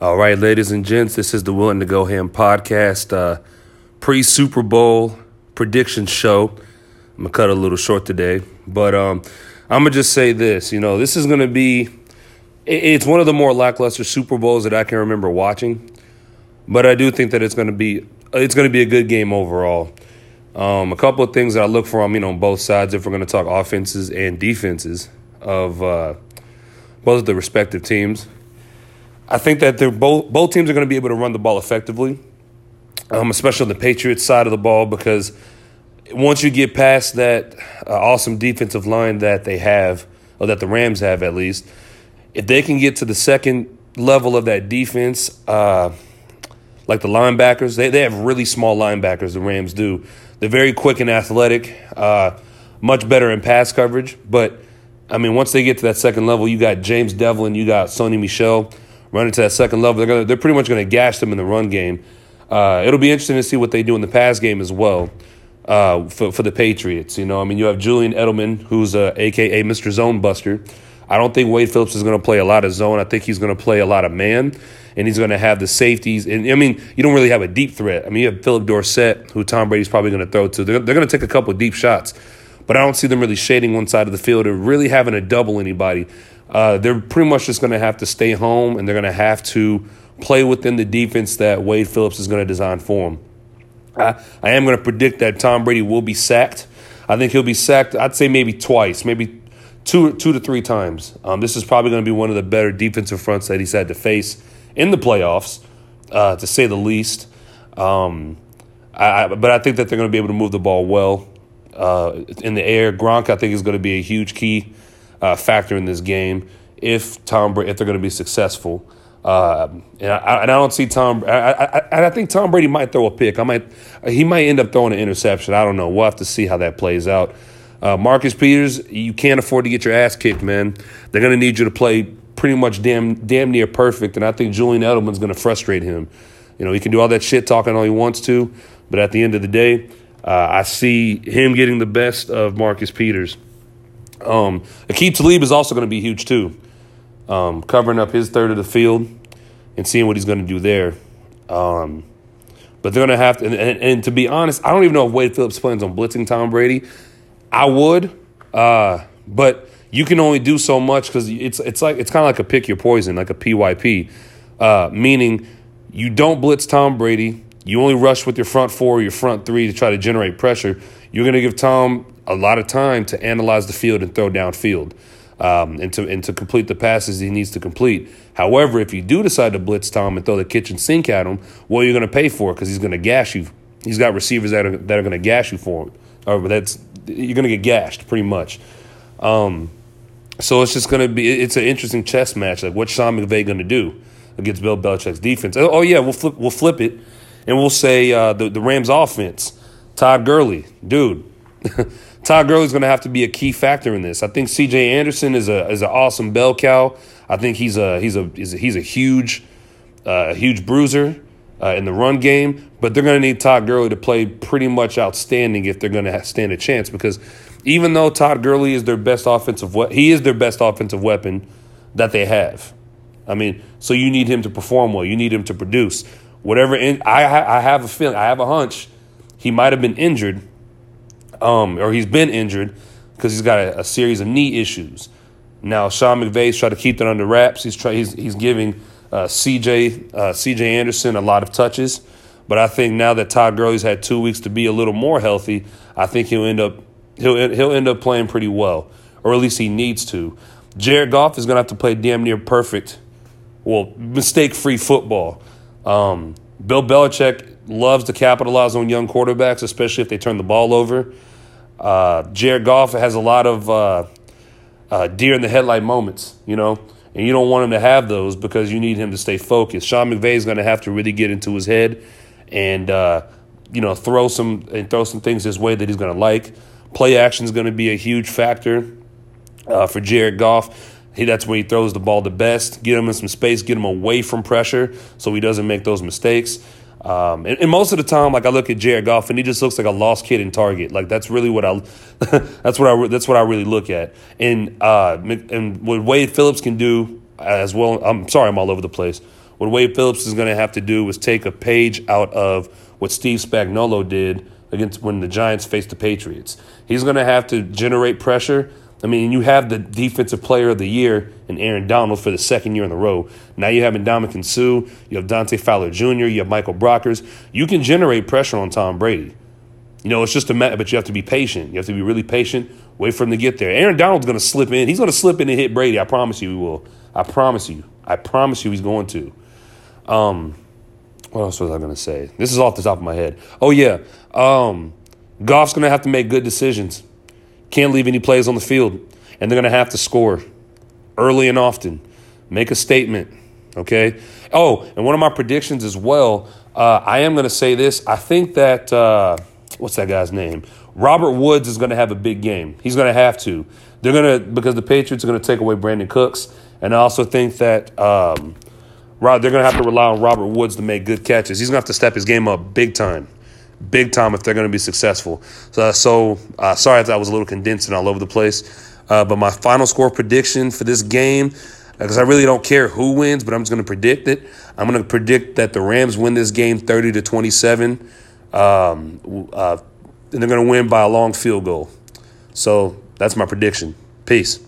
All right, ladies and gents, this is the Willing to Go Ham podcast, uh, pre Super Bowl prediction show. I'm gonna cut a little short today, but um, I'm gonna just say this. You know, this is gonna be. It's one of the more lackluster Super Bowls that I can remember watching, but I do think that it's gonna be it's gonna be a good game overall. Um, a couple of things that I look for, I mean, on both sides, if we're gonna talk offenses and defenses of uh, both of the respective teams. I think that they're both both teams are going to be able to run the ball effectively, um, especially on the Patriots side of the ball because once you get past that uh, awesome defensive line that they have, or that the Rams have at least, if they can get to the second level of that defense, uh, like the linebackers, they, they have really small linebackers, the Rams do. They're very quick and athletic, uh, much better in pass coverage. But, I mean, once they get to that second level, you got James Develin, you got Sony Michel running to that second level. They're gonna, they're pretty much going to gash them in the run game. Uh, it'll be interesting to see what they do in the pass game as well uh, for for the Patriots. You know, I mean, you have Julian Edelman, who's a AKA Mr. Zone Buster. I don't think Wade Phillips is going to play a lot of zone. I think he's going to play a lot of man, and he's going to have the safeties. And I mean, you don't really have a deep threat. I mean, you have Phillip Dorsett, who Tom Brady's probably going to throw to. They're, they're going to take a couple deep shots, but I don't see them really shading one side of the field or really having to double anybody uh, they're pretty much just going to have to stay home and they're going to have to play within the defense that Wade Phillips is going to design for them. I, I am going to predict that Tom Brady will be sacked. I think he'll be sacked, I'd say maybe twice, maybe two, two to three times. Um, this is probably going to be one of the better defensive fronts that he's had to face in the playoffs, uh, to say the least. Um, I, but I think that they're going to be able to move the ball well uh, in the air. Gronk, I think, is going to be a huge key uh, factor in this game if Tom Brady, if they're going to be successful. Uh, and, I, and I don't see Tom. I, I, I think Tom Brady might throw a pick. I might. He might end up throwing an interception. I don't know. We'll have to see how that plays out. Uh, Marcus Peters, you can't afford to get your ass kicked, man. They're going to need you to play pretty much damn damn near perfect, and I think Julian Edelman's going to frustrate him. You know, he can do all that shit talking all he wants to, but at the end of the day, uh, I see him getting the best of Marcus Peters. Um, Aqib Talib is also going to be huge too, um, covering up his third of the field and seeing what he's going to do there. Um, but they're going to have to, and, and, and, to be honest, I don't even know if Wade Phillips plans on blitzing Tom Brady. I would, uh, but you can only do so much because it's it's like it's kind of like a pick your poison, like a PYP, uh, meaning you don't blitz Tom Brady. You only rush with your front four, your front three to try to generate pressure. You're going to give Tom a lot of time to analyze the field and throw downfield. Um, and to and to complete the passes he needs to complete. However, if you do decide to blitz Tom and throw the kitchen sink at him, what are you going to pay for? Because he's going to gash you. He's got receivers that are that are going to gash you for him, or that's you're going to get gashed pretty much. Um, so it's just going to be it's an interesting chess match. Like what's Sean McVay going to do against Bill Belichick's defense? Oh, oh yeah, we'll flip we'll flip it, and we'll say uh, the the Rams offense. Todd Gurley, dude. Todd Gurley's going to have to be a key factor in this. I think C.J. Anderson is a is an awesome bell cow. I think he's a he's a he's a, he's a huge uh, huge bruiser uh, in the run game. But they're going to need Todd Gurley to play pretty much outstanding if they're going to stand a chance. Because even though Todd Gurley is their best offensive we- he is their best offensive weapon that they have. I mean, so you need him to perform well. You need him to produce whatever. In, I I have a feeling. I have a hunch. He might have been injured um, or he's been injured because he's got a, a, series of knee issues. Now Sean McVay's trying to keep that under wraps. He's try, he's, he's giving uh, CJ uh, CJ Anderson a lot of touches, but I think now that Todd Gurley's had two weeks to be a little more healthy, I think he'll end up he'll he'll end up playing pretty well, or at least he needs to. Jared Goff is going to have to play damn near perfect, well, mistake free football. Um, Bill Belichick loves to capitalize on young quarterbacks, especially if they turn the ball over. Uh, Jared Goff has a lot of uh, uh, deer in the headlight moments, you know, and you don't want him to have those because you need him to stay focused. Sean McVay is going to have to really get into his head and uh, you know throw some and throw some things his way that he's going to like. Play action is going to be a huge factor uh, for Jared Goff. He, that's when he throws the ball the best. Get him in some space, get him away from pressure so he doesn't make those mistakes. Um, and, and, most of the time, like I look at Jared Goff, and he just looks like a lost kid in Target. Like that's really what I, that's what I, that's what I really look at. And uh, and what Wade Phillips can do as well. I'm sorry, I'm all over the place. What Wade Phillips is going to have to do is take a page out of what Steve Spagnuolo did against when the Giants faced the Patriots. He's going to have to generate pressure. I mean, you have the defensive player of the year in Aaron Donald for the second year in a row. Now you have Ndamukong Suh, you have Dante Fowler Jr., you have Michael Brockers. You can generate pressure on Tom Brady. You know, it's just a matter, but you have to be patient. You have to be really patient. Wait for him to get there. Aaron Donald's going to slip in. He's going to slip in and hit Brady. I promise you he will. I promise you. I promise you he's going to. Um, what else was I going to say? This is off the top of my head. Oh, yeah. Um, Goff's going to have to make good decisions. Can't leave any plays on the field. And they're going to have to score early and often. Make a statement. Okay. Oh, and one of my predictions as well. Uh, I am going to say this. I think that. Uh, what's that guy's name? Robert Woods is going to have a big game. He's going to have to. They're going to because the Patriots are going to take away Brandin Cooks, and I also think that um, they're going to have to rely on Robert Woods to make good catches. He's going to have to step his game up big time, big time if they're going to be successful. So, so uh, sorry if that was a little condensed and all over the place, uh, but my final score prediction for this game because I really don't care who wins, but I'm just going to predict it. I'm going to predict that the Rams win this game 30 to 27. Um, uh, and they're going to win by a long field goal. So that's my prediction. Peace.